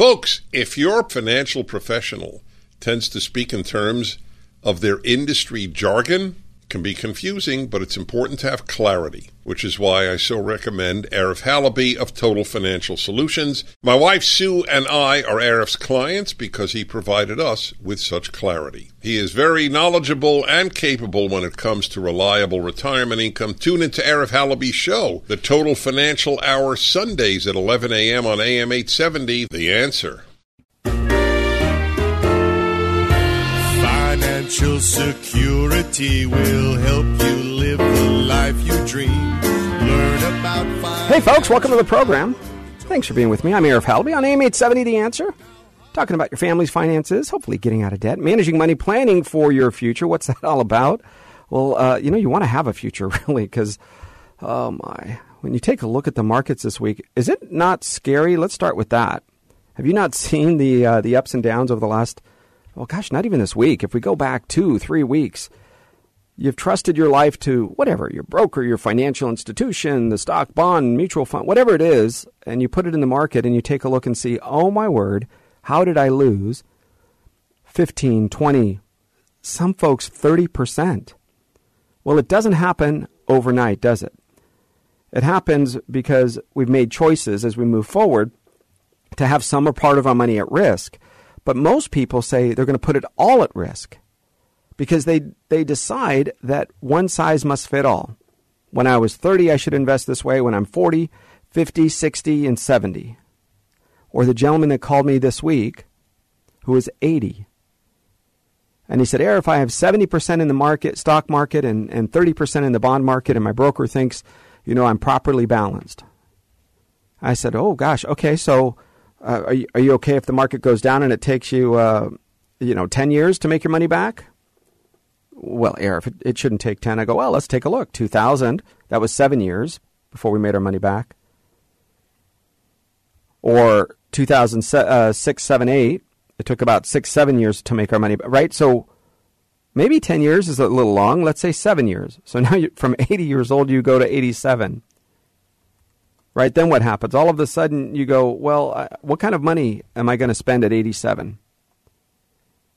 Folks, if your financial professional tends to speak in terms of their industry jargon, can be confusing, but it's important to have clarity, which is why I so recommend Arif Halaby of Total Financial Solutions. My wife Sue and I are Arif's clients because he provided us with such clarity. He is very knowledgeable and capable when it comes to reliable retirement income. Tune into Arif Halaby's show, The Total Financial Hour, Sundays at 11 a.m. on AM 870. The answer. Financial security will help you live the life you dream. Hey, folks, welcome to the program. Thanks for being with me. I'm Arif Halaby on AM 870 The Answer. Talking about your family's finances, hopefully getting out of debt, managing money, planning for your future. What's that all about? Well, uh, you know, you want to have a future, really, because, oh my, when you take a look at the markets this week, is it not scary? Let's start with that. Have you not seen the uh, the ups and downs over the last well, gosh, not even this week. If we go back two, three weeks, you've trusted your life to whatever, your broker, your financial institution, the stock, bond, mutual fund, whatever it is, and you put it in the market and you take a look and see, oh my word, how did I lose 15, 20, some folks 30%? Well, it doesn't happen overnight, does it? It happens because we've made choices as we move forward to have some or part of our money at risk. But most people say they're going to put it all at risk because they, they decide that one size must fit all. When I was 30, I should invest this way. When I'm 40, 50, 60, and 70. Or the gentleman that called me this week who is 80. And he said, Air, if I have 70% in the market, stock market, and, and 30% in the bond market, and my broker thinks, you know, I'm properly balanced. I said, oh, gosh, okay, so uh, are, you, are you okay if the market goes down and it takes you, uh, you know, 10 years to make your money back? Well, Eric, it, it shouldn't take 10. I go, well, let's take a look. 2000, that was seven years before we made our money back. Or 2006, uh, 7, 8, it took about six, seven years to make our money back, right? So maybe 10 years is a little long. Let's say seven years. So now you, from 80 years old, you go to 87 right? Then what happens? All of a sudden, you go, well, uh, what kind of money am I going to spend at 87?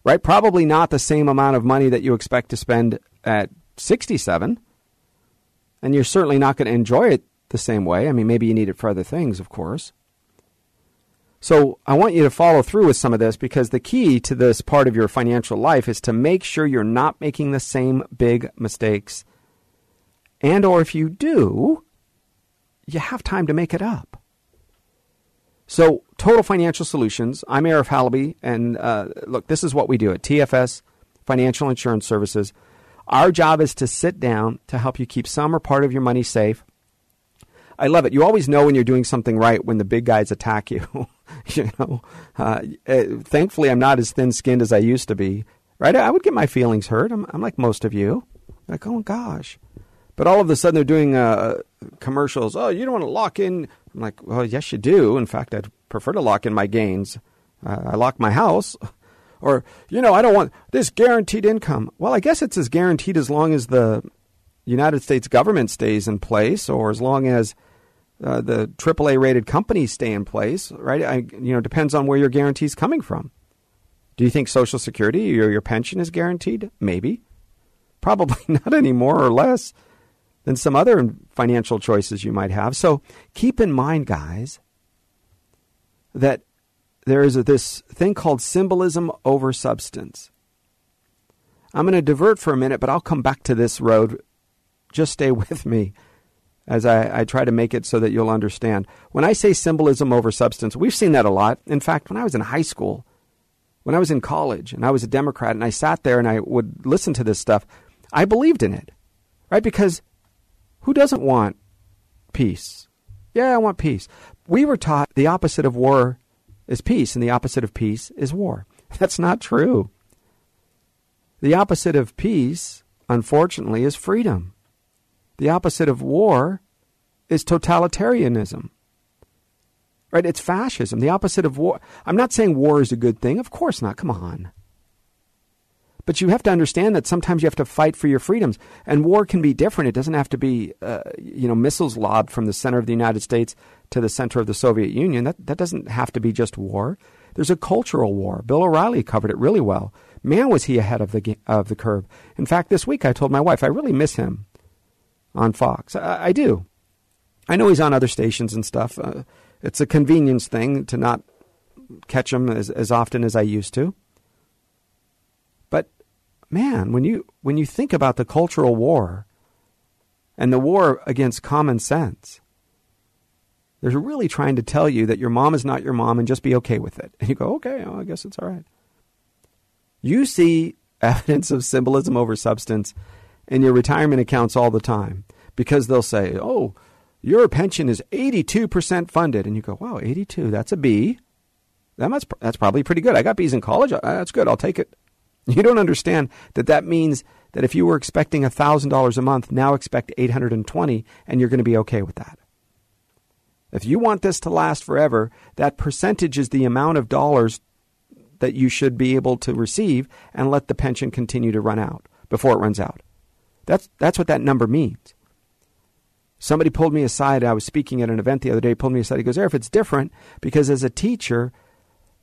Right? Probably not the same amount of money that you expect to spend at 67. And you're certainly not going to enjoy it the same way. I mean, maybe you need it for other things, of course. So I want you to follow through with some of this because the key to this part of your financial life is to make sure you're not making the same big mistakes. And or if you do, you have time to make it up. So, Total Financial Solutions, I'm Arif Halaby, and uh, look, this is what we do at TFS Financial Insurance Services. Our job is to sit down to help you keep some or part of your money safe. I love it. You always know when you're doing something right when the big guys attack you. you know, uh, uh, thankfully, I'm not as thin-skinned as I used to be. Right? I would get my feelings hurt. I'm, I'm like most of you. Like, oh gosh, but all of a sudden they're doing uh, commercials. Oh, you don't want to lock in. I'm like, well, yes, you do. In fact, I'd prefer to lock in my gains. Uh, I lock my house. Or, you know, I don't want this guaranteed income. Well, I guess it's as guaranteed as long as the United States government stays in place or as long as uh, the AAA rated companies stay in place, right? I, you know, depends on where your guarantee is coming from. Do you think Social Security or your pension is guaranteed? Maybe. Probably not any more or less than some other financial choices you might have. So keep in mind, guys, that there is a, this thing called symbolism over substance. I'm going to divert for a minute, but I'll come back to this road. Just stay with me as I, I, try to make it so that you'll understand. When I say symbolism over substance, we've seen that a lot. In fact, when I was in high school, when I was in college, and I was a Democrat, and I sat there and I would listen to this stuff, I believed in it, right? Because who doesn't want peace? Yeah, I want peace. We were taught the opposite of war is peace, and the opposite of peace is war. That's not true. The opposite of peace, unfortunately, is freedom. The opposite of war is totalitarianism. Right? It's fascism. The opposite of war. I'm not saying war is a good thing. Of course not. Come on. But you have to understand that sometimes you have to fight for your freedoms, and war can be different. It doesn't have to be, uh, you know, missiles lobbed from the center of the United States to the center of the Soviet Union. That, that doesn't have to be just war. There's a cultural war. Bill O'Reilly covered it really well. Man, was he ahead of the, of the curve. In fact, this week I told my wife I really miss him on Fox. I, I do. I know he's on other stations and stuff. Uh, it's a convenience thing to not catch him as, as often as I used to. Man, when you when you think about the cultural war and the war against common sense, they're really trying to tell you that your mom is not your mom and just be okay with it. And you go, okay, well, I guess it's all right. You see evidence of symbolism over substance in your retirement accounts all the time because they'll say, oh, your pension is 82% funded. And you go, wow, 82, that's a B. That must, that's probably pretty good. I got B's in college. Uh, that's good. I'll take it. You don't understand that that means that if you were expecting $1,000 a month, now expect 820 and you're going to be okay with that. If you want this to last forever, that percentage is the amount of dollars that you should be able to receive and let the pension continue to run out before it runs out. That's, that's what that number means. Somebody pulled me aside. I was speaking at an event the other day, pulled me aside. He goes, Eric, it's different because as a teacher,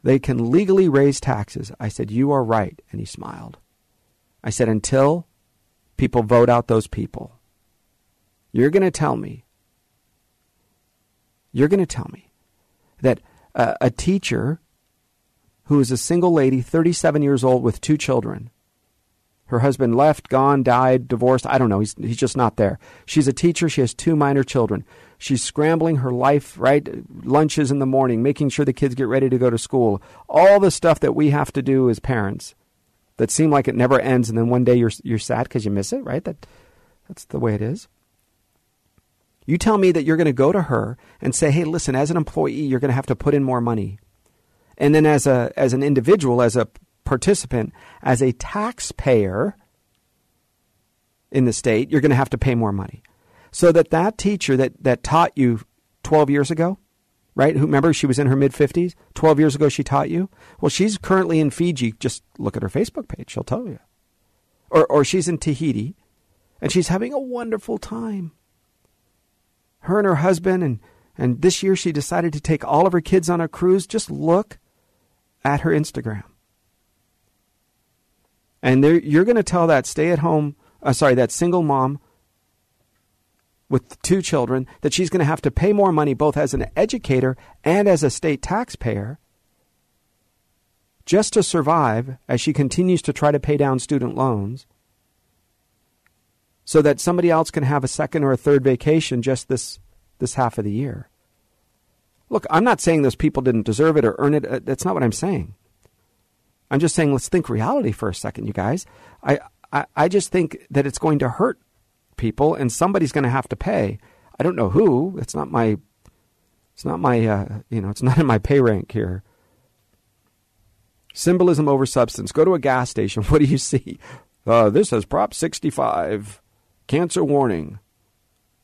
they can legally raise taxes. I said, You are right. And he smiled. I said, Until people vote out those people, you're going to tell me you're going to tell me that uh, a teacher who is a single lady, 37 years old with two children, her husband left, gone, died, divorced. I don't know. He's, he's just not there. She's a teacher. She has two minor children. She's scrambling her life, right? Lunches in the morning, making sure the kids get ready to go to school. All the stuff that we have to do as parents that seem like it never ends. And then one day you're, you're sad because you miss it, right? That, that's the way it is. You tell me that you're going to go to her and say, "Hey, listen, as an employee, you're going to have to put in more money." And then as a as an individual, as a participant, as a taxpayer in the state, you're going to have to pay more money. So that that teacher that that taught you 12 years ago, right? Who remember she was in her mid 50s? 12 years ago she taught you? Well, she's currently in Fiji. Just look at her Facebook page, she'll tell you. Or or she's in Tahiti and she's having a wonderful time her and her husband and and this year she decided to take all of her kids on a cruise. Just look at her Instagram. And you're going to tell that stay at home, uh, sorry, that single mom with two children that she's going to have to pay more money both as an educator and as a state taxpayer just to survive as she continues to try to pay down student loans so that somebody else can have a second or a third vacation just this this half of the year. Look, I'm not saying those people didn't deserve it or earn it. Uh, that's not what I'm saying. I'm just saying let's think reality for a second, you guys. I, I, I just think that it's going to hurt people and somebody's going to have to pay. I don't know who. It's not my it's not my uh, you know, it's not in my pay rank here. Symbolism over substance. Go to a gas station. What do you see? Uh, this has Prop 65. Cancer warning.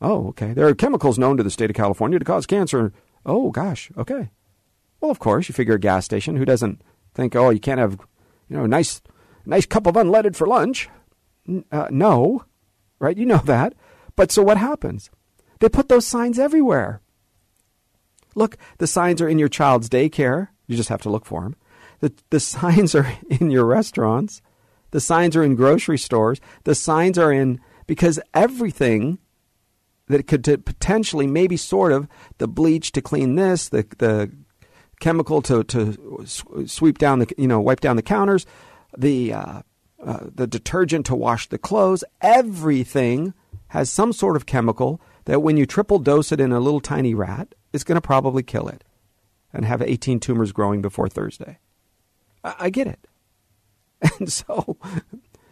Oh, okay. There are chemicals known to the state of California to cause cancer. Oh, gosh. Okay. Well, of course, you figure a gas station. Who doesn't think, oh, you can't have, you know, a nice, nice cup of unleaded for lunch? Uh, no, right? You know that. But so what happens? They put those signs everywhere. Look, the signs are in your child's daycare. You just have to look for them. The, the signs are in your restaurants. The signs are in grocery stores. The signs are in because everything that could potentially, maybe sort of, the bleach to clean this, the the chemical to to sweep down the you know wipe down the counters, the uh, uh, the detergent to wash the clothes, everything has some sort of chemical that when you triple dose it in a little tiny rat, is going to probably kill it and have 18 tumors growing before Thursday. I, I get it. And so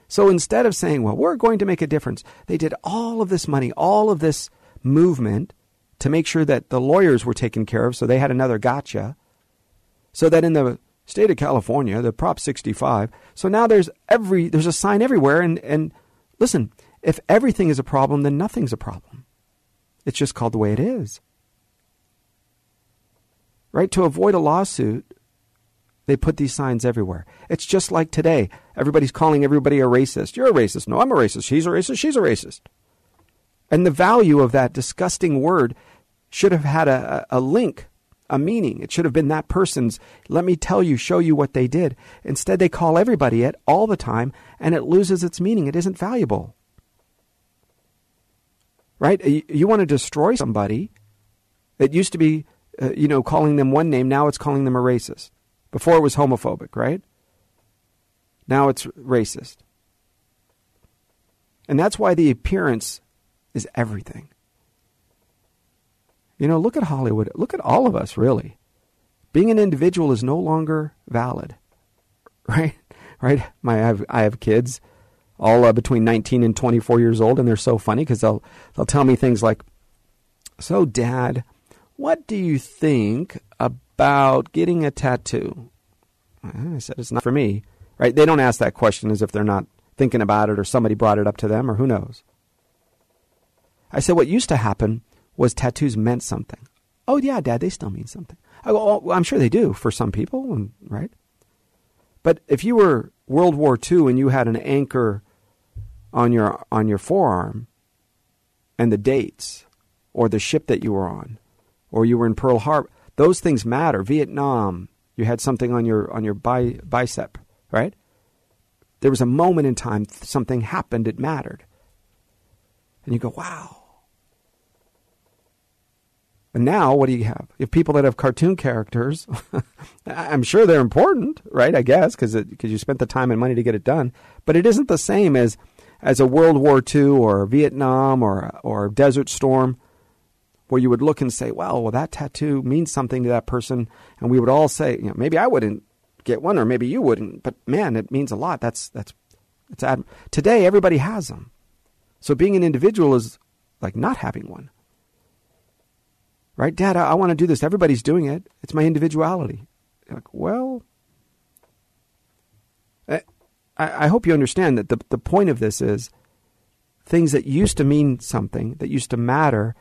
so instead of saying, well, we're going to make a difference, they did all of this money, all of this movement to make sure that the lawyers were taken care of, so they had another gotcha. So that in the state of California, the Prop 65, so now there's every there's a sign everywhere and and listen, if everything is a problem, then nothing's a problem. It's just called the way it is. Right? To avoid a lawsuit, they put these signs everywhere. It's just like today. Everybody's calling everybody a racist. You're a racist. No, I'm a racist. She's a racist. She's a racist. And the value of that disgusting word should have had a, a link, a meaning. It should have been that person's, let me tell you, show you what they did. Instead, they call everybody it all the time, and it loses its meaning. It isn't valuable. Right? You, want to destroy somebody. It used to be, uh, you know, calling them one name. Now it's calling them a racist. Before it was homophobic, right? Now it's racist. And that's why the appearance is everything. You know, look at Hollywood. Look at all of us, really. Being an individual is no longer valid, right? Right? My, I have, I have kids, all uh, between 19 and 24 years old, and they're so funny because they'll they'll tell me things like, "So, Dad, what do you think about getting a tattoo?" I said, "It's not for me." Right? They don't ask that question as if they're not thinking about it or somebody brought it up to them or who knows. I said, what used to happen was tattoos meant something. Oh, yeah, Dad, they still mean something. I go, oh, I'm sure they do for some people, right? But if you were World War II and you had an anchor on your on your forearm and the dates or the ship that you were on or you were in Pearl Harbor, those things matter. Vietnam, you had something on your on your bi- bicep, right? There was a moment in time something happened, it mattered. And you go, wow. And now, what do you have? You have people that have cartoon characters. I'm sure they're important, right? I guess because because you spent the time and money to get it done. But it isn't the same as as a World War II or Vietnam or or Desert Storm, where you would look and say, "Well, well, that tattoo means something to that person," and we would all say, "You know, maybe I wouldn't get one, or maybe you wouldn't, but man, it means a lot. That's that's it's ad- today everybody has them. So being an individual is like not having one. Right, Dad? I, I want to do this. Everybody's doing it. It's my individuality. You're like, well, eh, I, I hope you understand that the the point of this is things that used to mean something, that used to matter,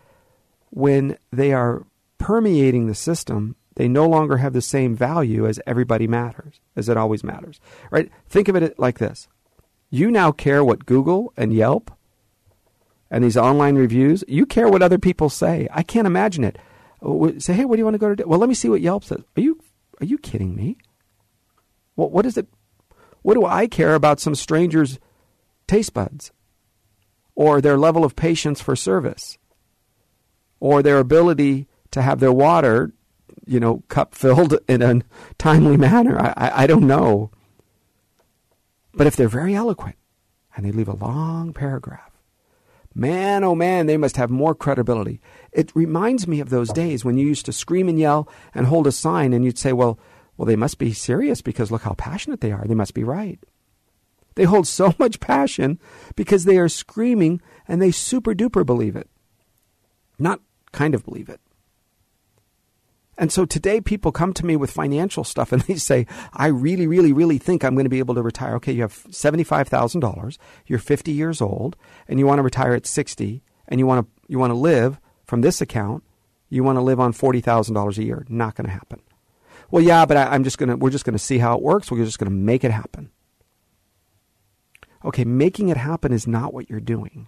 when they are permeating the system, they no longer have the same value as everybody matters, as it always matters. Right? Think of it like this. You now care what Google and Yelp and these online reviews, you care what other people say. I can't imagine it. Say, hey, what do you want to go to? Do? Well, let me see what Yelp says. Are you are you kidding me? What what is it? What do I care about some stranger's taste buds, or their level of patience for service, or their ability to have their water, you know, cup filled in a timely manner? I, I, I don't know. But if they're very eloquent and they leave a long paragraph Man, oh man, they must have more credibility. It reminds me of those days when you used to scream and yell and hold a sign and you'd say, well, well, they must be serious because look how passionate they are. They must be right. They hold so much passion because they are screaming and they super duper believe it. Not kind of believe it. And so today people come to me with financial stuff and they say, I really, really, really think I'm going to be able to retire. Okay, you have $75,000, you're 50 years old, and you want to retire at 60, and you want to, you want to live from this account, you want to live on $40,000 a year. Not going to happen. Well, yeah, but I, am just going to, we're just going to see how it works. We're just going to make it happen. Okay, making it happen is not what you're doing.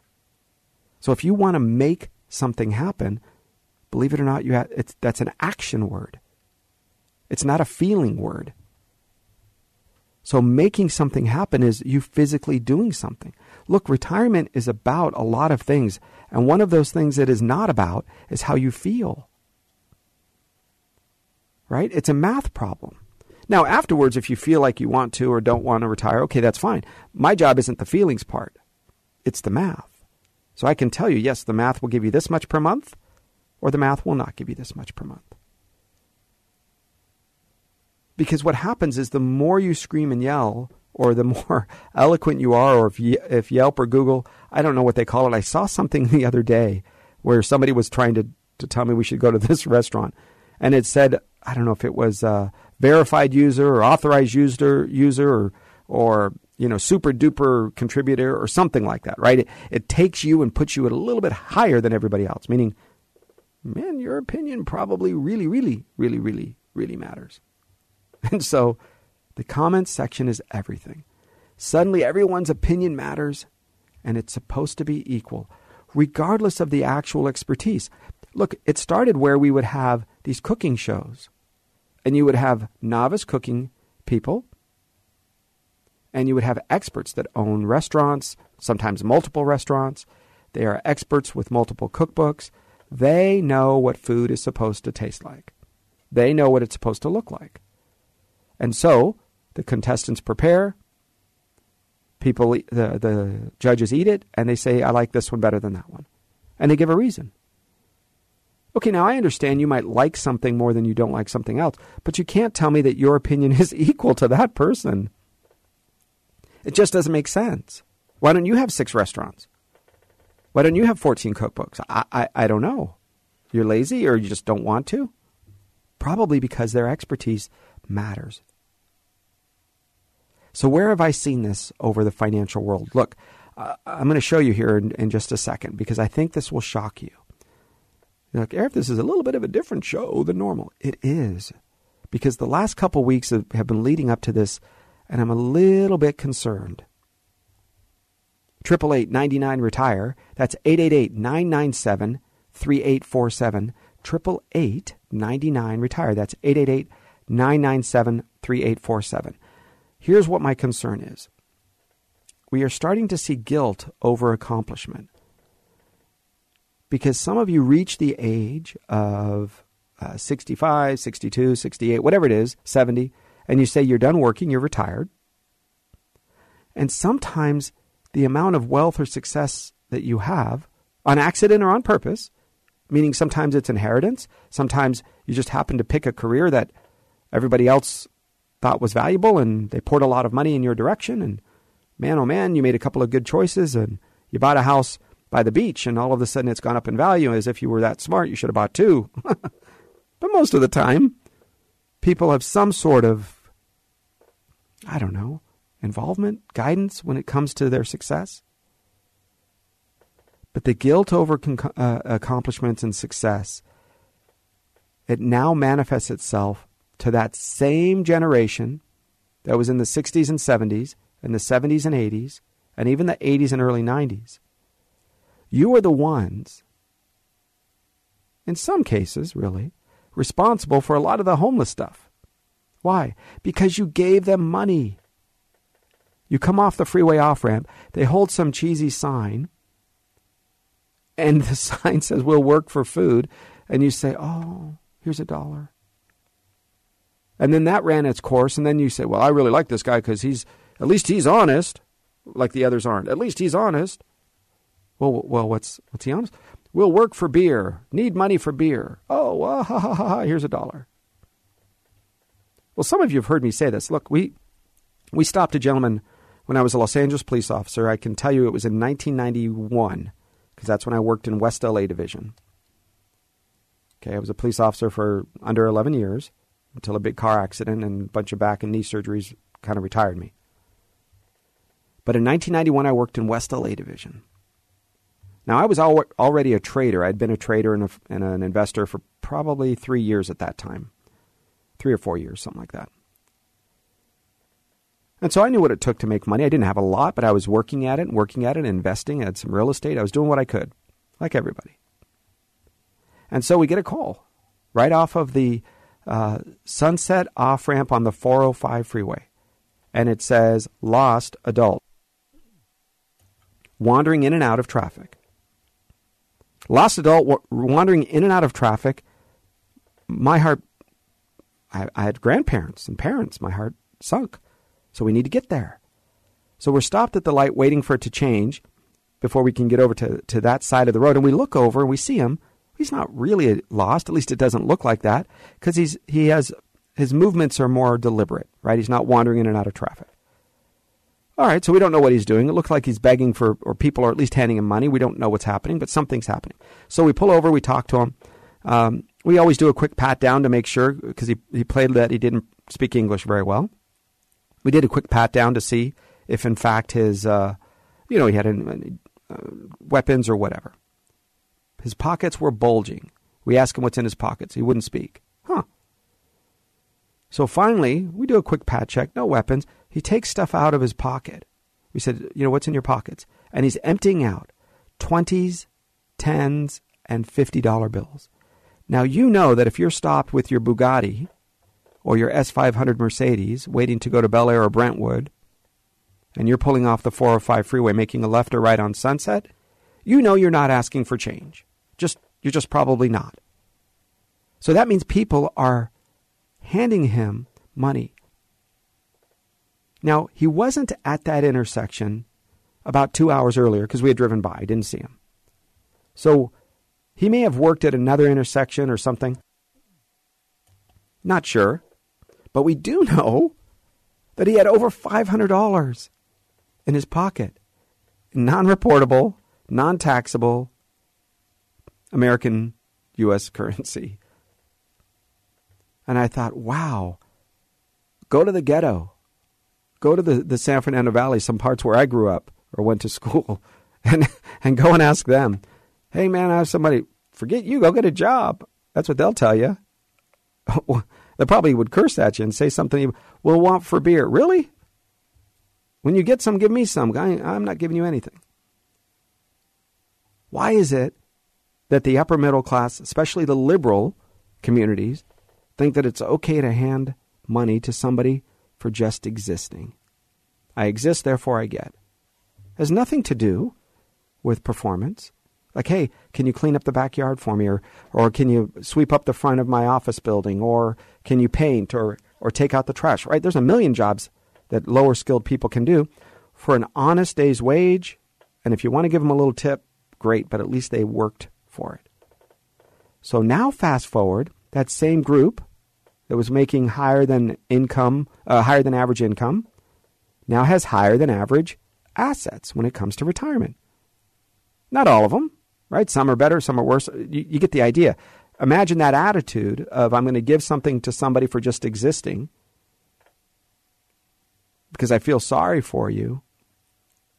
So if you want to make something happen, Believe it or not, you have, it's, that's an action word. It's not a feeling word. So making something happen is you physically doing something. Look, retirement is about a lot of things. And one of those things it is not about is how you feel. Right? It's a math problem. Now, afterwards, if you feel like you want to or don't want to retire, okay, that's fine. My job isn't the feelings part, it's the math. So I can tell you, yes, the math will give you this much per month, or the math will not give you this much per month. Because what happens is the more you scream and yell, or the more eloquent you are, or if, if Yelp or Google, I don't know what they call it. I saw something the other day where somebody was trying to, to tell me we should go to this restaurant. And it said, I don't know if it was a verified user or authorized user, user or, or you know, super duper contributor or something like that, right? It, it takes you and puts you at a little bit higher than everybody else, meaning man, your opinion probably really, really, really, really, really matters. And so the comments section is everything. Suddenly, everyone's opinion matters, and it's supposed to be equal, regardless of the actual expertise. Look, it started where we would have these cooking shows, and you would have novice cooking people, and you would have experts that own restaurants, sometimes multiple restaurants. They are experts with multiple cookbooks. They know what food is supposed to taste like. They know what it's supposed to look like. And so the contestants prepare, people, the, the judges eat it, and they say, I like this one better than that one. And they give a reason. Okay, now I understand you might like something more than you don't like something else, but you can't tell me that your opinion is equal to that person. It just doesn't make sense. Why don't you have six restaurants? Why don't you have 14 cookbooks? I, I, I don't know. You're lazy or you just don't want to? Probably because their expertise matters. So, where have I seen this over the financial world? Look, uh, I'm going to show you here in, in just a second because I think this will shock you. Look, Eric, this is a little bit of a different show than normal. It is. Because the last couple weeks have, have been leading up to this, and I'm a little bit concerned. Triple eight ninety nine retire. That's 888 997 3847. retire. That's 888 997 3847. Here's what my concern is we are starting to see guilt over accomplishment because some of you reach the age of uh, 65, 62, 68, whatever it is, 70, and you say you're done working, you're retired. And sometimes the amount of wealth or success that you have, on accident or on purpose, meaning sometimes it's inheritance, sometimes you just happen to pick a career that everybody else thought was valuable and they poured a lot of money in your direction and man oh man you made a couple of good choices and you bought a house by the beach and all of a sudden it's gone up in value as if you were that smart you should have bought two. But most of the time people have some sort of i don't know involvement guidance when it comes to their success but the guilt over con- uh, accomplishments and success it now manifests itself to that same generation that was in the 60s and 70s and the 70s and 80s and even the 80s and early 90s you are the ones, in some cases, really, responsible for a lot of the homeless stuff. Why? Because you gave them money. You come off the freeway off ramp, they hold some cheesy sign, and the sign says, We'll work for food. And you say, Oh, here's a dollar. And then that ran its course, and then you say, Well, I really like this guy because he's, at least he's honest, like the others aren't. At least he's honest. Well, well, what's what's he honest? We'll work for beer. Need money for beer. Oh, ha, ha, ha, ha, here's a dollar. Well, some of you have heard me say this. Look, we we stopped a gentleman when I was a Los Angeles police officer. I can tell you it was in 1991 because that's when I worked in West LA Division. Okay, I was a police officer for under 11 years until a big car accident and a bunch of back and knee surgeries kind of retired me. But in 1991, I worked in West LA Division. Now, I was al- already a trader. I'd been a trader and, a, and an investor for probably three years at that time, three or four years, something like that. And so I knew what it took to make money. I didn't have a lot, but I was working at it working at it, investing. I had some real estate. I was doing what I could, like everybody. And so we get a call right off of the uh, Sunset off ramp on the 405 freeway. And it says, lost adult, wandering in and out of traffic. Lost adult wandering in and out of traffic. My heart, I, I had grandparents and parents. My heart sunk. So we need to get there. So we're stopped at the light waiting for it to change before we can get over to, to that side of the road. And we look over and we see him. He's not really lost. At least it doesn't look like that because he's he has his movements are more deliberate, right? He's not wandering in and out of traffic. All right, so we don't know what he's doing. It looks like he's begging for, or people are at least handing him money. We don't know what's happening, but something's happening. So we pull over, we talk to him. Um, we always do a quick pat down to make sure, because he, he played that he didn't speak English very well. We did a quick pat down to see if, in fact, his, uh, you know, he had uh, weapons or whatever. His pockets were bulging. We asked him what's in his pockets. He wouldn't speak. Huh. So finally, we do a quick pat check. No weapons. He takes stuff out of his pocket. We said, you know, what's in your pockets? And he's emptying out 20s, 10s, and $50 bills. Now, you know that if you're stopped with your Bugatti or your S500 Mercedes waiting to go to Bel Air or Brentwood, and you're pulling off the 405 freeway making a left or right on Sunset, you know you're not asking for change. Just you're just probably not. So that means people are handing him money. Now, he wasn't at that intersection about two hours earlier because we had driven by. I didn't see him. So he may have worked at another intersection or something. Not sure. But we do know that he had over $500 in his pocket. Non reportable, non taxable American U.S. currency. And I thought, wow, go to the ghetto. Go to the, the San Fernando Valley, some parts where I grew up or went to school, and, and go and ask them, hey, man, I have somebody, forget you, go get a job. That's what they'll tell you. They probably would curse at you and say something, we'll want for beer. Really? When you get some, give me some. I, I'm not giving you anything. Why is it that the upper middle class, especially the liberal communities, think that it's okay to hand money to somebody for just existing? I exist, therefore I get. It has nothing to do with performance. Like, hey, can you clean up the backyard for me? Or, or can you sweep up the front of my office building? Or can you paint or, or take out the trash? Right? There's a million jobs that lower skilled people can do for an honest day's wage. And if you want to give them a little tip, great, but at least they worked for it. So now, fast forward, that same group that was making higher than income, uh, higher than average income, now has higher than average assets when it comes to retirement. Not all of them, right? Some are better, some are worse. You, you get the idea. Imagine that attitude of I'm going to give something to somebody for just existing because I feel sorry for you.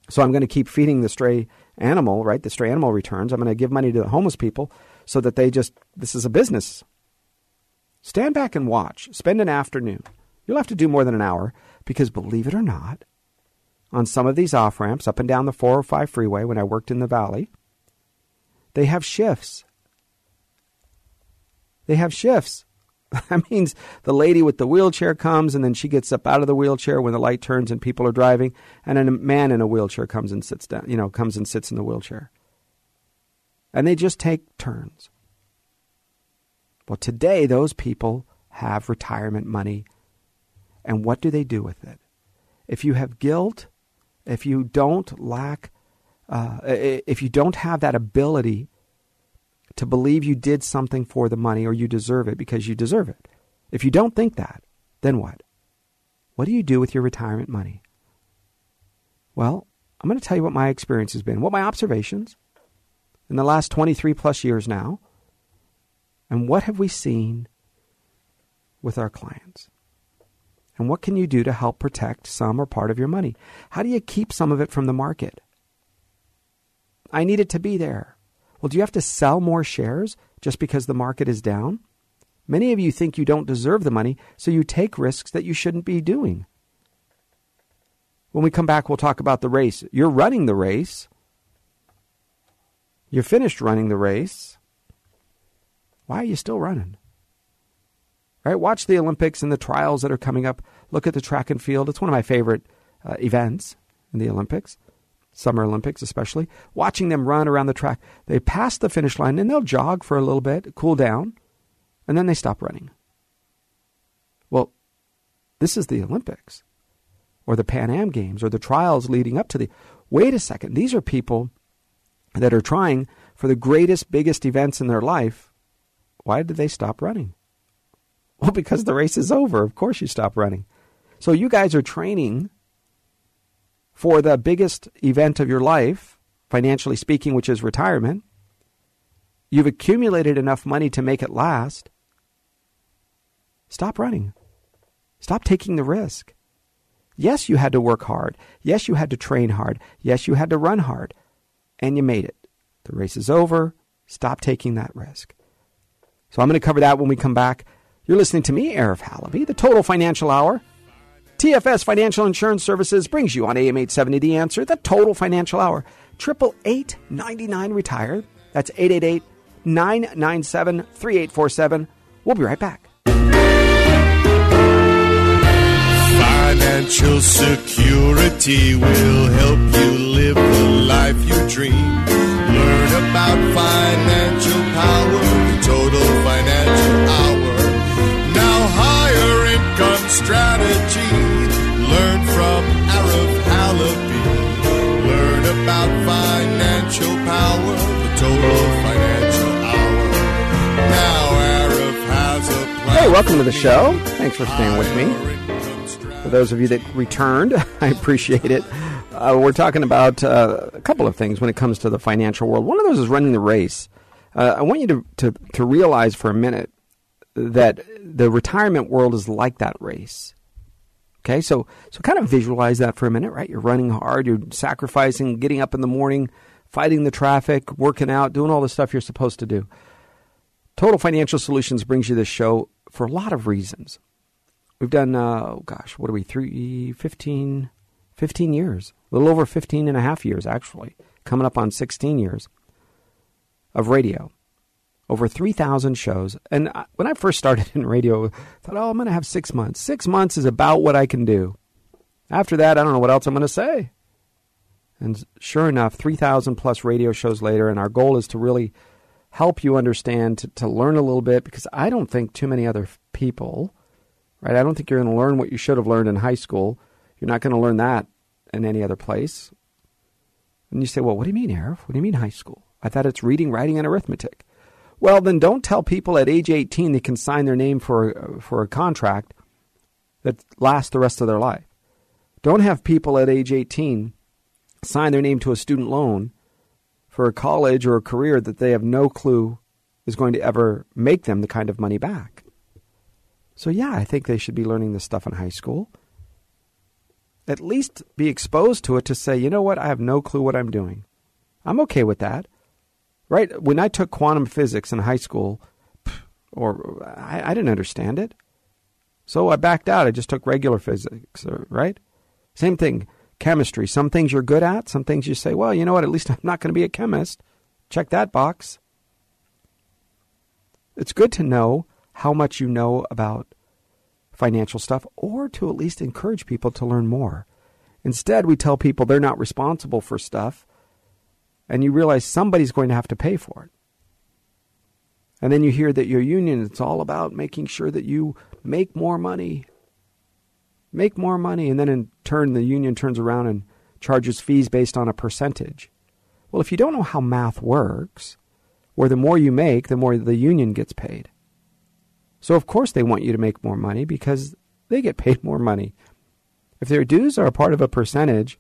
So I'm going to keep feeding the stray animal, right? The stray animal returns. I'm going to give money to the homeless people so that they just, this is a business. Stand back and watch. Spend an afternoon. You'll have to do more than an hour because believe it or not, on some of these off ramps up and down the 405 freeway when I worked in the valley, they have shifts. They have shifts. That means the lady with the wheelchair comes and then she gets up out of the wheelchair when the light turns and people are driving, and then a man in a wheelchair comes and sits down, you know, comes and sits in the wheelchair. And they just take turns. Well, today those people have retirement money. And what do they do with it? If you have guilt, if you don't lack, uh, if you don't have that ability to believe you did something for the money or you deserve it because you deserve it. If you don't think that, then what? What do you do with your retirement money? Well, I'm going to tell you what my experience has been, what my observations in the last 23 plus years now, and what have we seen with our clients? And what can you do to help protect some or part of your money? How do you keep some of it from the market? I need it to be there. Well, do you have to sell more shares just because the market is down? Many of you think you don't deserve the money, so you take risks that you shouldn't be doing. When we come back, we'll talk about the race. You're running the race. You're finished running the race. Why are you still running? Right? Watch the Olympics and the trials that are coming up. Look at the track and field. It's one of my favorite uh, events in the Olympics. Summer Olympics especially, watching them run around the track. They pass the finish line and they'll jog for a little bit, cool down, and then they stop running. Well, this is the Olympics or the Pan Am Games or the trials leading up to the. Wait a second, these are people that are trying for the greatest, biggest events in their life. Why did they stop running? Well, because the race is over. Of course, you stop running. So you guys are training for the biggest event of your life, financially speaking, which is retirement. You've accumulated enough money to make it last. Stop running. Stop taking the risk. Yes, you had to work hard. Yes, you had to train hard. Yes, you had to run hard. And you made it. The race is over. Stop taking that risk. So I'm going to cover that when we come back. You're listening to me, Arif Halaby, the Total Financial Hour. TFS Financial Insurance Services brings you on AM 870 The Answer, the total financial hour. Triple eight ninety nine retired. That's 888 997 3847. We'll be right back. Financial security will help you live the life you dream. Learn about financial power, total financial hour. Now higher income strategy. Learn from Arif Halaby. Learn about financial power, the total financial hour. Now Arif has a plan. Hey, welcome to the show. Thanks for staying with me. For those of you that returned, I appreciate it. Uh, we're talking about uh, a couple of things when it comes to the financial world. One of those is running the race. Uh, I want you to, to, to realize for a minute that the retirement world is like that race. Okay, so so kind of visualize that for a minute, right? You're running hard, you're sacrificing, getting up in the morning, fighting the traffic, working out, doing all the stuff you're supposed to do. Total Financial Solutions brings you this show for a lot of reasons. We've done, uh, oh gosh, what are we, three, 15, 15 years, a little over 15 and a half years, actually, coming up on 16 years of radio. Over 3,000 shows. And when I first started in radio, I thought, oh, I'm going to have six months. Six months is about what I can do. After that, I don't know what else I'm going to say. And sure enough, 3,000 plus radio shows later, and our goal is to really help you understand, to, to learn a little bit, because I don't think too many other people, right? I don't think you're going to learn what you should have learned in high school. You're not going to learn that in any other place. And you say, well, what do you mean, Arif? What do you mean high school? I thought it's reading, writing, and arithmetic. Well, then don't tell people at age 18 they can sign their name for, for a contract that lasts the rest of their life. Don't have people at age 18 sign their name to a student loan for a college or a career that they have no clue is going to ever make them the kind of money back. So, yeah, I think they should be learning this stuff in high school. At least be exposed to it to say, you know what, I have no clue what I'm doing. I'm okay with that. Right? When I took quantum physics in high school, or I, I didn't understand it. So I backed out. I just took regular physics, uh, right? Same thing, chemistry. Some things you're good at, some things you say, well, you know what, at least I'm not going to be a chemist. Check that box. It's good to know how much you know about financial stuff or to at least encourage people to learn more. Instead, we tell people they're not responsible for stuff, and you realize somebody's going to have to pay for it. And then you hear that your union it's all about making sure that you make more money. Make more money and then in turn the union turns around and charges fees based on a percentage. Well, if you don't know how math works, where the more you make, the more the union gets paid. So of course they want you to make more money because they get paid more money. If their dues are a part of a percentage,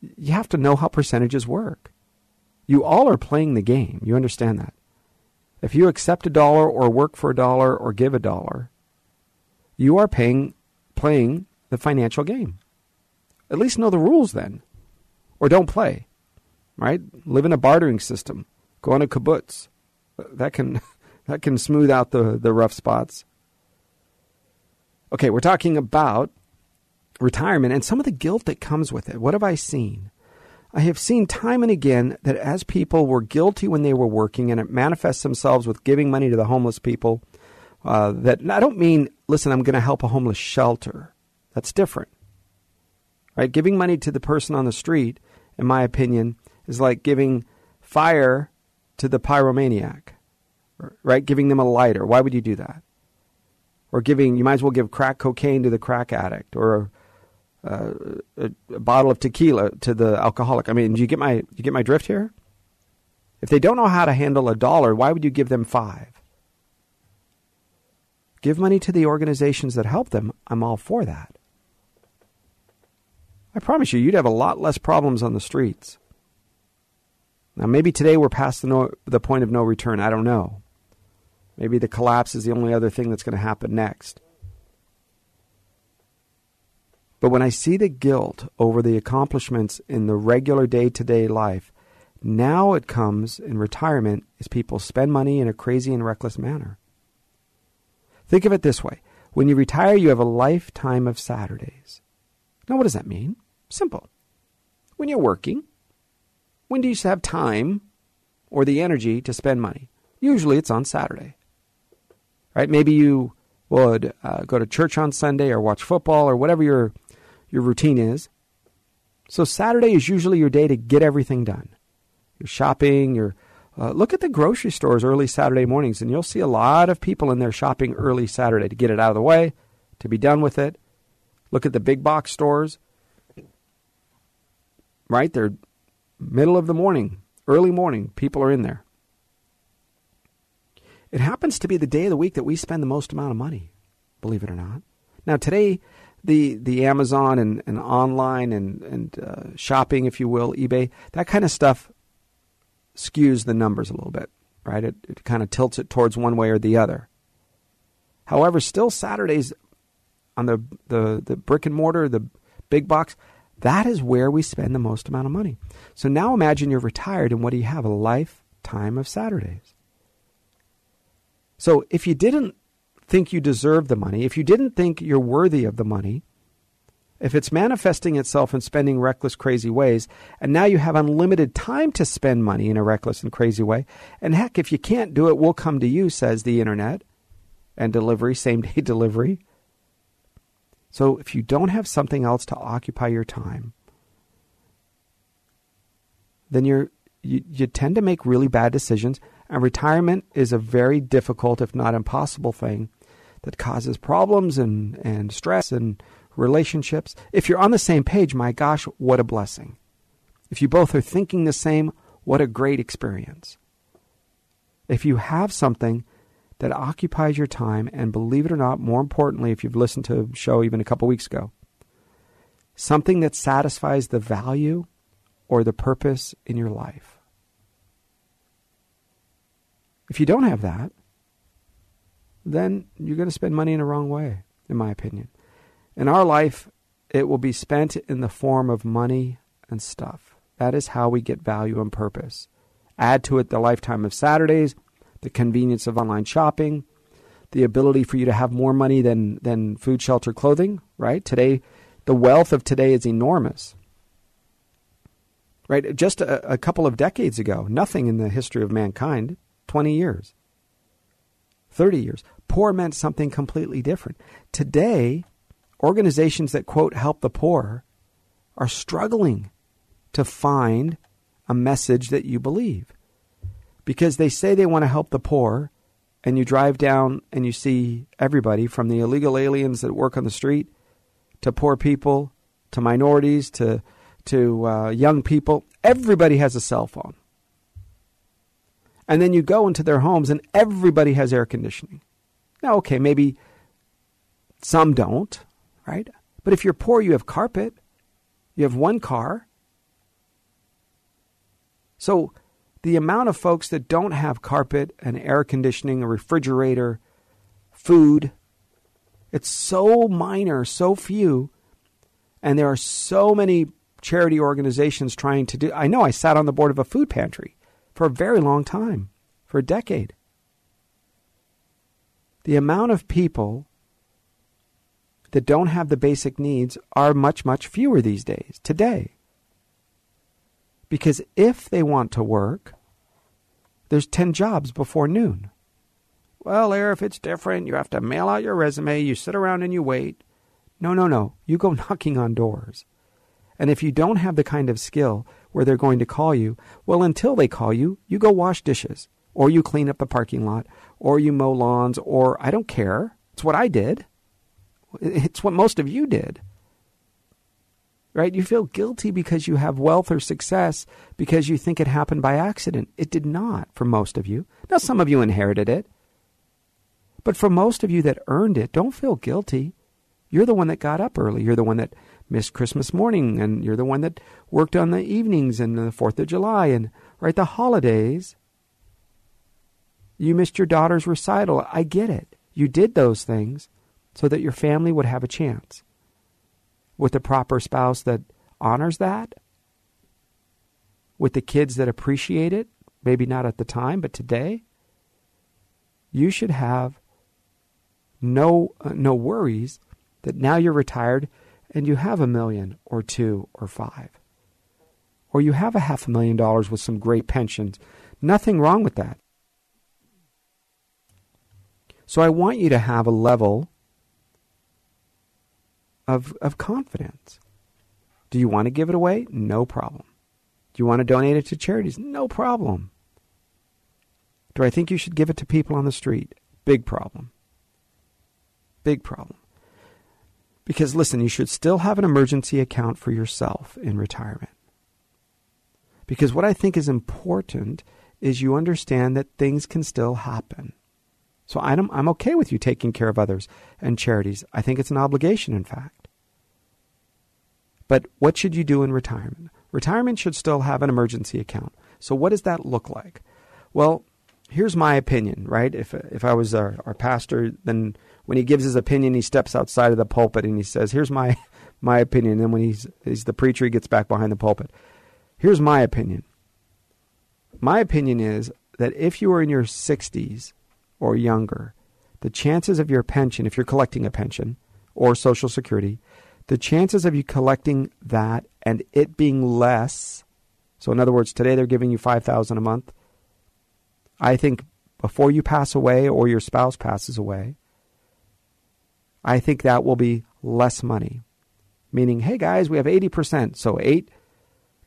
you have to know how percentages work. You all are playing the game. You understand that. If you accept a dollar or work for a dollar or give a dollar, you are paying playing the financial game. At least know the rules then. Or don't play. Right? Live in a bartering system. Go on a kibbutz. That can that can smooth out the, the rough spots. Okay, we're talking about retirement and some of the guilt that comes with it. What have I seen? I have seen time and again that as people were guilty when they were working, and it manifests themselves with giving money to the homeless people. Uh, that I don't mean, listen, I'm going to help a homeless shelter. That's different, right? Giving money to the person on the street, in my opinion, is like giving fire to the pyromaniac, right? Giving them a lighter. Why would you do that? Or giving, you might as well give crack cocaine to the crack addict, or uh, a, a bottle of tequila to the alcoholic. I mean, do you get my you get my drift here? If they don't know how to handle a dollar, why would you give them five? Give money to the organizations that help them. I'm all for that. I promise you, you'd have a lot less problems on the streets. Now, maybe today we're past the, no, the point of no return. I don't know. Maybe the collapse is the only other thing that's going to happen next. But when I see the guilt over the accomplishments in the regular day to day life, now it comes in retirement as people spend money in a crazy and reckless manner. Think of it this way when you retire, you have a lifetime of Saturdays. Now, what does that mean? Simple. When you're working, when do you have time or the energy to spend money. Usually it's on Saturday. Right? Maybe you would uh, go to church on Sunday or watch football or whatever your your routine is. So Saturday is usually your day to get everything done. You're shopping, you're uh, look at the grocery stores early Saturday mornings, and you'll see a lot of people in there shopping early Saturday to get it out of the way, to be done with it. Look at the big box stores. Right? They're middle of the morning, early morning. People are in there. It happens to be the day of the week that we spend the most amount of money, believe it or not. Now, today, the, the Amazon and, and online and, and uh, shopping, if you will, eBay, that kind of stuff skews the numbers a little bit, right? It, it kind of tilts it towards one way or the other. However, still Saturdays on the, the, the brick and mortar, the big box, that is where we spend the most amount of money. So now imagine you're retired and what do you have? A lifetime of Saturdays. So if you didn't think you deserve the money, if you didn't think you're worthy of the money, if it's manifesting itself in spending reckless, crazy ways, and now you have unlimited time to spend money in a reckless and crazy way, and heck, if you can't do it, we'll come to you, says the internet and delivery, same day delivery. So if you don't have something else to occupy your time, then you're you, you tend to make really bad decisions and retirement is a very difficult if not impossible thing that causes problems and, and stress and relationships. If you're on the same page, my gosh, what a blessing. If you both are thinking the same, what a great experience. If you have something that occupies your time, and believe it or not, more importantly, if you've listened to a show even a couple weeks ago, something that satisfies the value or the purpose in your life. If you don't have that, then you're going to spend money in the wrong way, in my opinion. In our life, it will be spent in the form of money and stuff. That is how we get value and purpose. Add to it the lifetime of Saturdays, the convenience of online shopping, the ability for you to have more money than, than food, shelter, clothing, right? Today, the wealth of today is enormous. Right? Just a, a couple of decades ago, nothing in the history of mankind, 20 years, 30 years, poor meant something completely different. Today, organizations that, quote, help the poor are struggling to find a message that you believe because they say they want to help the poor, and you drive down and you see everybody from the illegal aliens that work on the street to poor people to minorities to to uh, young people. Everybody has a cell phone, and then you go into their homes and everybody has air conditioning. Now, okay, maybe some don't, right? But if you're poor, you have carpet, you have one car. So the amount of folks that don't have carpet and air conditioning, a refrigerator, food, it's so minor, so few. And there are so many charity organizations trying to do. I know I sat on the board of a food pantry for a very long time, for a decade. The amount of people that don't have the basic needs are much, much fewer these days, today. Because if they want to work, there's 10 jobs before noon. Well, there, if it's different, you have to mail out your resume, you sit around and you wait. No, no, no. You go knocking on doors. And if you don't have the kind of skill where they're going to call you, well, until they call you, you go wash dishes, or you clean up the parking lot, or you mow lawns, or I don't care. It's what I did. It's what most of you did. Right? You feel guilty because you have wealth or success because you think it happened by accident. It did not for most of you. Now, some of you inherited it. But for most of you that earned it, don't feel guilty. You're the one that got up early. You're the one that missed Christmas morning, and you're the one that worked on the evenings and the 4th of July and, right, the holidays. You missed your daughter's recital. I get it. You did those things so that your family would have a chance with the proper spouse that honors that, with the kids that appreciate it, maybe not at the time, but today, you should have no uh, no worries that now you're retired and you have a million or two or five. Or you have a half a million dollars with some great pensions Nothing wrong with that. So I want you to have a level of, of confidence. Do you want to give it away? No problem. Do you want to donate it to charities? No problem. Do I think you should give it to people on the street? Big problem. Big problem. Because listen, you should still have an emergency account for yourself in retirement. Because what I think is important is you understand that things can still happen. So I'm, I'm okay with you taking care of others and charities. I think it's an obligation, in fact. But what should you do in retirement? Retirement should still have an emergency account. So what does that look like? Well, here's my opinion, right? If if I was our, our pastor, then when he gives his opinion, he steps outside of the pulpit and he says, "Here's my my opinion." And then when he's he's the preacher, he gets back behind the pulpit. Here's my opinion. My opinion is that if you are in your 60s or younger, the chances of your pension, if you're collecting a pension or Social Security, the chances of you collecting that and it being less, so in other words, today they're giving you 5000 a month, I think before you pass away or your spouse passes away, I think that will be less money. Meaning, hey guys, we have 80%. So 8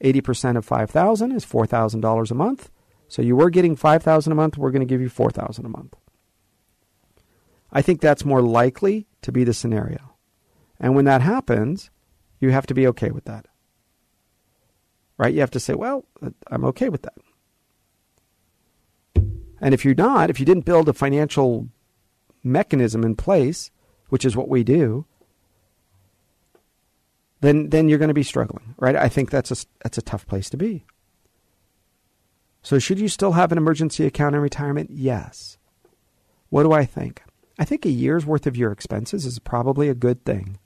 80% of 5000 is $4,000 a month. So you were getting 5000 a month, we're going to give you 4000 a month. I think that's more likely to be the scenario. And when that happens, you have to be okay with that. Right? You have to say, well, uh, I'm okay with that. And if you're not, if you didn't build a financial mechanism in place, which is what we do, then then you're going to be struggling, right? I think that's a that's a tough place to be. So should you still have an emergency account in retirement? Yes. What do I think? I think a year's worth of your expenses is probably a good thing.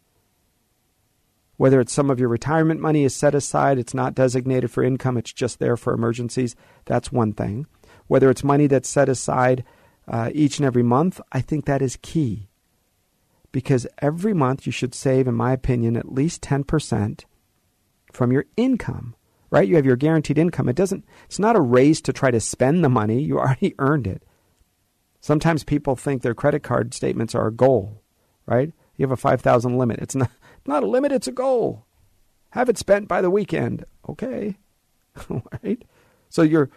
Whether it's some of your retirement money is set aside, it's not designated for income, it's just there for emergencies, that's one thing whether it's money that's set aside uh, each and every month, I think that is key. Because every month you should save, in my opinion, at least 10% from your income, right? You have your guaranteed income. It doesn't, it's not a race to try to spend the money. You already earned it. Sometimes people think their credit card statements are a goal, right? You have a 5,000 limit. It's not, not a limit, it's a goal. Have it spent by the weekend. Okay. right? So you're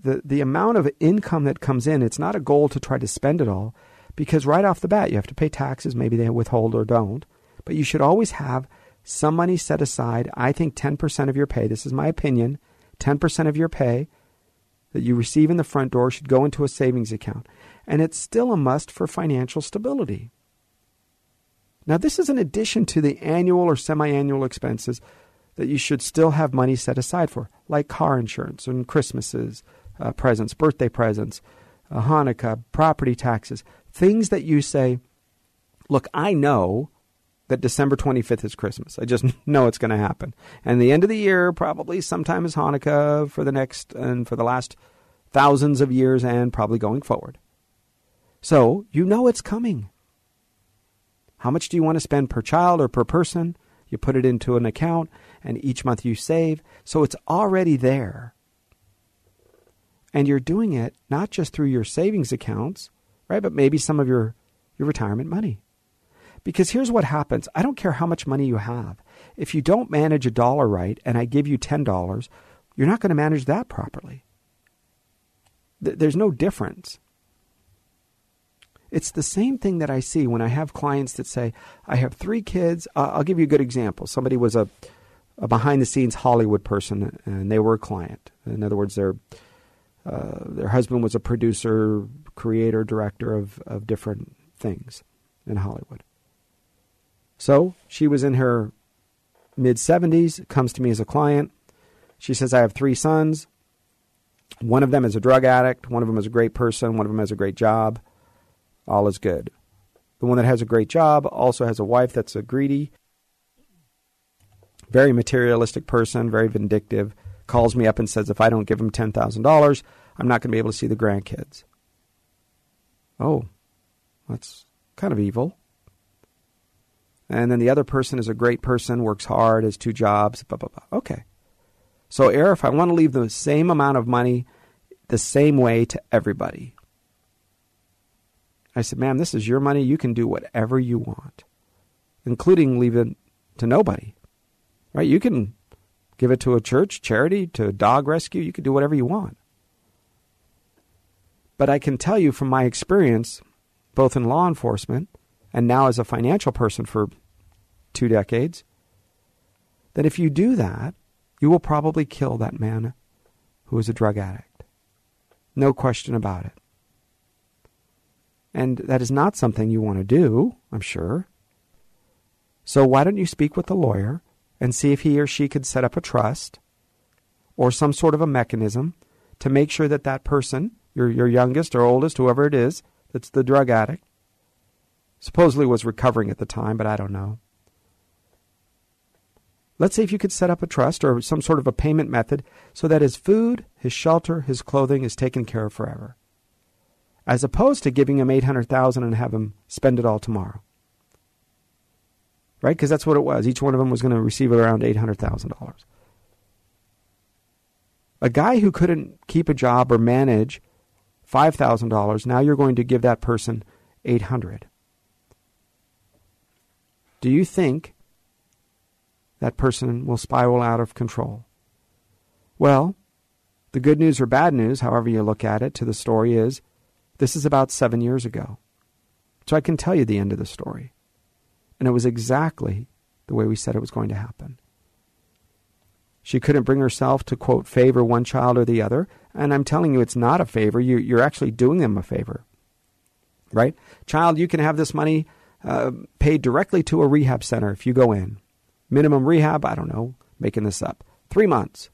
the, the amount of income that comes in, it's not a goal to try to spend it all because right off the bat, you have to pay taxes. Maybe they withhold or don't. But you should always have some money set aside. I think 10% of your pay, this is my opinion, 10% of your pay that you receive in the front door should go into a savings account. And it's still a must for financial stability. Now, this is in addition to the annual or semi annual expenses that you should still have money set aside for, like car insurance and Christmases, uh, presents, birthday presents, uh, Hanukkah, property taxes, things that you say, look, I know that December 25th is Christmas. I just know it's going to happen. And the end of the year, probably sometime is Hanukkah for the next and for the last thousands of years and probably going forward. So you know it's coming. How much do you want to spend per child or per person? You put it into an account, and each month you save. So it's already there. And you're doing it not just through your savings accounts, right? But maybe some of your, your retirement money. Because here's what happens I don't care how much money you have. If you don't manage a dollar right and I give you $10, you're not going to manage that properly. Th- there's no difference. It's the same thing that I see when I have clients that say, I have three kids. Uh, I'll give you a good example. Somebody was a, a behind the scenes Hollywood person and they were a client. In other words, they're uh, their husband was a producer, creator, director of, of different things in Hollywood. So she was in her mid 70s, comes to me as a client. She says, I have three sons. One of them is a drug addict. One of them is a great person. One of them has a great job. All is good. The one that has a great job also has a wife that's a greedy, very materialistic person, very vindictive, calls me up and says if I don't give him $10,000, I'm not going to be able to see the grandkids. Oh, that's kind of evil. And then the other person is a great person, works hard, has two jobs, blah, blah, blah. Okay. So, Air, if I want to leave the same amount of money the same way to everybody. I said, ma'am, this is your money. You can do whatever you want, including leave it to nobody. Right? You can give it to a church, charity, to a dog rescue. You can do whatever you want. But I can tell you from my experience, both in law enforcement and now as a financial person for two decades, that if you do that, you will probably kill that man who is a drug addict. No question about it. And that is not something you want to do, I'm sure. So why don't you speak with the lawyer and see if he or she could set up a trust or some sort of a mechanism to make sure that that person, your, your youngest or oldest, whoever it is, that's the drug addict, supposedly was recovering at the time, but I don't know. Let's say if you could set up a trust or some sort of a payment method so that his food, his shelter, his clothing is taken care of forever. As opposed to giving him 800,000 and have him spend it all tomorrow. Right? Because that's what it was. Each one of them was going to receive around $800,000. A guy who couldn't keep a job or manage $5,000, now you're going to give that person 800. Do you think that person will spiral out of control. Well, the good news or bad news, however you look at it, to the story is this is about seven years ago. So I can tell you the end of the story. And it was exactly the way we said it was going to happen. She couldn't bring herself to, quote, favor one child or the other. And I'm telling you, it's not a favor. You, you're actually doing them a favor. Right? Child, you can have this money uh, paid directly to a rehab center if you go in minimum rehab, I don't know, making this up, three months.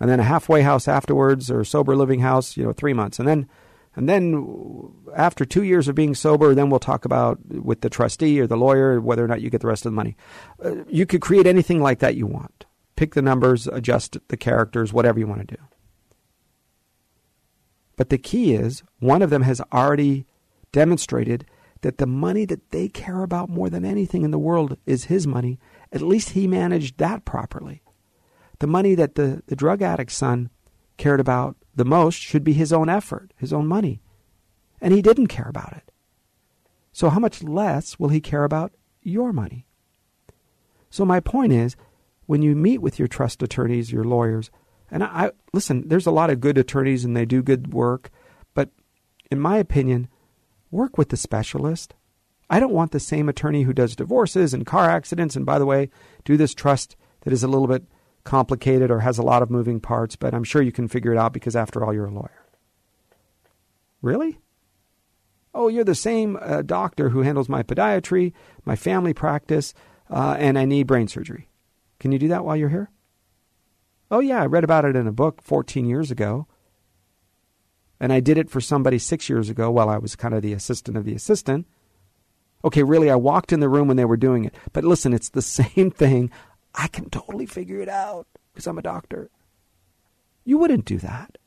And then a halfway house afterwards or sober living house, you know, three months. And then and then after two years of being sober, then we'll talk about with the trustee or the lawyer whether or not you get the rest of the money. Uh, you could create anything like that you want. Pick the numbers, adjust the characters, whatever you want to do. But the key is one of them has already demonstrated that the money that they care about more than anything in the world is his money, at least he managed that properly. The money that the, the drug addict's son cared about the most should be his own effort, his own money. And he didn't care about it. So, how much less will he care about your money? So, my point is when you meet with your trust attorneys, your lawyers, and I, listen, there's a lot of good attorneys and they do good work, but in my opinion, work with the specialist. I don't want the same attorney who does divorces and car accidents and, by the way, do this trust that is a little bit complicated or has a lot of moving parts, but I'm sure you can figure it out because, after all, you're a lawyer. Really? Oh, you're the same uh, doctor who handles my podiatry, my family practice, uh, and I need brain surgery. Can you do that while you're here? Oh, yeah, I read about it in a book 14 years ago. And I did it for somebody six years ago while I was kind of the assistant of the assistant. Okay, really, I walked in the room when they were doing it. But listen, it's the same thing. I can totally figure it out because I'm a doctor. You wouldn't do that.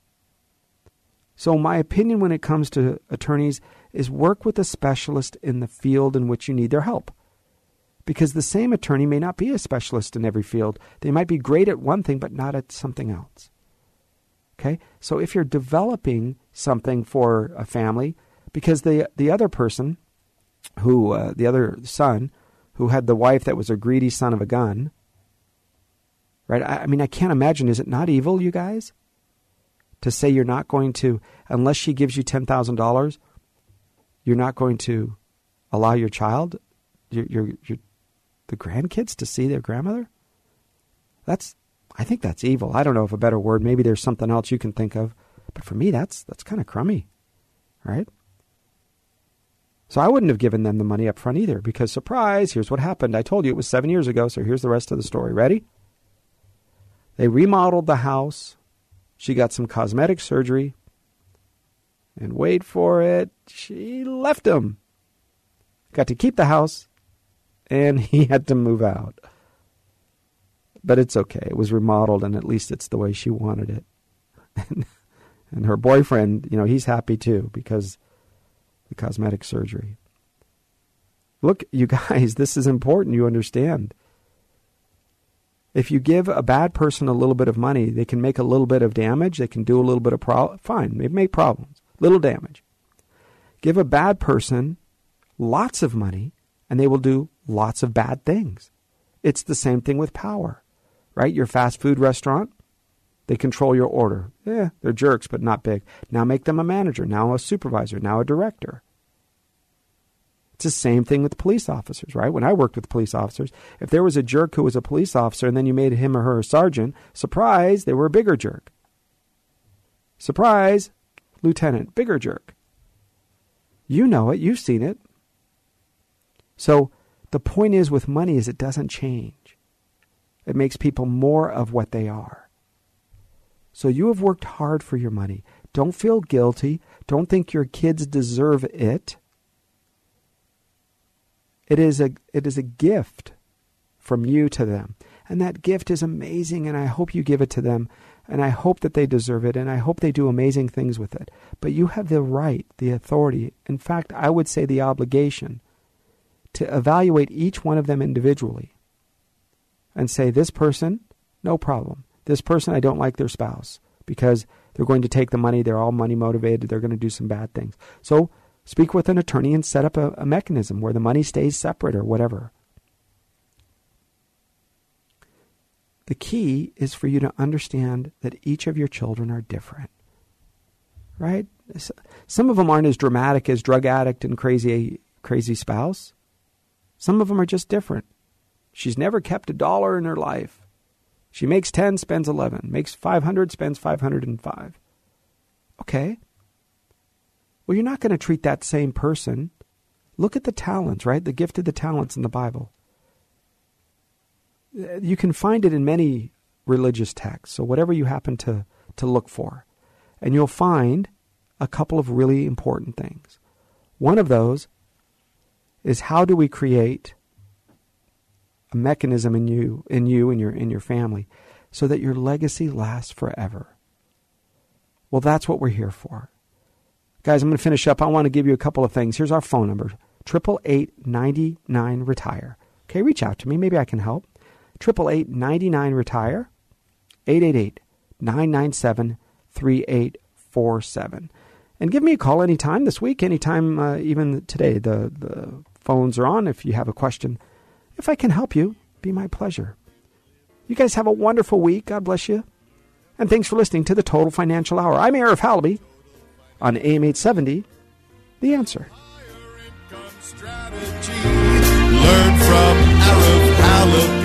So, my opinion when it comes to attorneys is work with a specialist in the field in which you need their help. Because the same attorney may not be a specialist in every field. They might be great at one thing, but not at something else. Okay? So if you're developing something for a family, because the the other person, who uh, the other son, who had the wife that was a greedy son of a gun, right? I, I mean, I can't imagine. Is it not evil, you guys, to say you're not going to, unless she gives you ten thousand dollars, you're not going to allow your child, your, your your the grandkids to see their grandmother? That's I think that's evil. I don't know if a better word. Maybe there's something else you can think of. But for me, that's that's kind of crummy, right? So I wouldn't have given them the money up front either, because surprise, here's what happened. I told you it was seven years ago, so here's the rest of the story. Ready? They remodeled the house. She got some cosmetic surgery. And wait for it, she left him. Got to keep the house, and he had to move out. But it's okay. It was remodeled, and at least it's the way she wanted it. and her boyfriend, you know, he's happy too because the cosmetic surgery. Look, you guys, this is important. You understand. If you give a bad person a little bit of money, they can make a little bit of damage. They can do a little bit of problem. Fine, they make problems, little damage. Give a bad person lots of money, and they will do lots of bad things. It's the same thing with power, right? Your fast food restaurant, they control your order. Yeah, they're jerks, but not big. Now make them a manager, now a supervisor, now a director. It's the same thing with police officers, right? When I worked with police officers, if there was a jerk who was a police officer and then you made him or her a sergeant, surprise, they were a bigger jerk. Surprise, lieutenant, bigger jerk. You know it, you've seen it. So the point is with money is it doesn't change. It makes people more of what they are. So you have worked hard for your money. Don't feel guilty. Don't think your kids deserve it. It is a it is a gift from you to them. And that gift is amazing and I hope you give it to them and I hope that they deserve it and I hope they do amazing things with it. But you have the right, the authority, in fact, I would say the obligation to evaluate each one of them individually and say this person, no problem. This person I don't like their spouse because they're going to take the money, they're all money motivated, they're going to do some bad things. So Speak with an attorney and set up a, a mechanism where the money stays separate or whatever. The key is for you to understand that each of your children are different. Right? Some of them aren't as dramatic as drug addict and crazy crazy spouse. Some of them are just different. She's never kept a dollar in her life. She makes 10, spends 11. Makes 500, spends 505. Okay. Well, you're not going to treat that same person. Look at the talents, right? The gift of the talents in the Bible. Uh, you can find it in many religious texts, so whatever you happen to, to look for. And you'll find a couple of really important things. One of those is how do we create a mechanism in you in you and your in your family so that your legacy lasts forever. Well, that's what we're here for. Guys, I'm going to finish up. I want to give you a couple of things. Here's our phone number 888 Retire. Okay, reach out to me. Maybe I can help. 888 Retire. 888 997 3847. And give me a call anytime this week, anytime, uh, even today. The, the phones are on if you have a question. If I can help you, be my pleasure. You guys have a wonderful week. God bless you. And thanks for listening to the Total Financial Hour. I'm Arif Halaby on AM 870, The Answer. Learn from Halaby.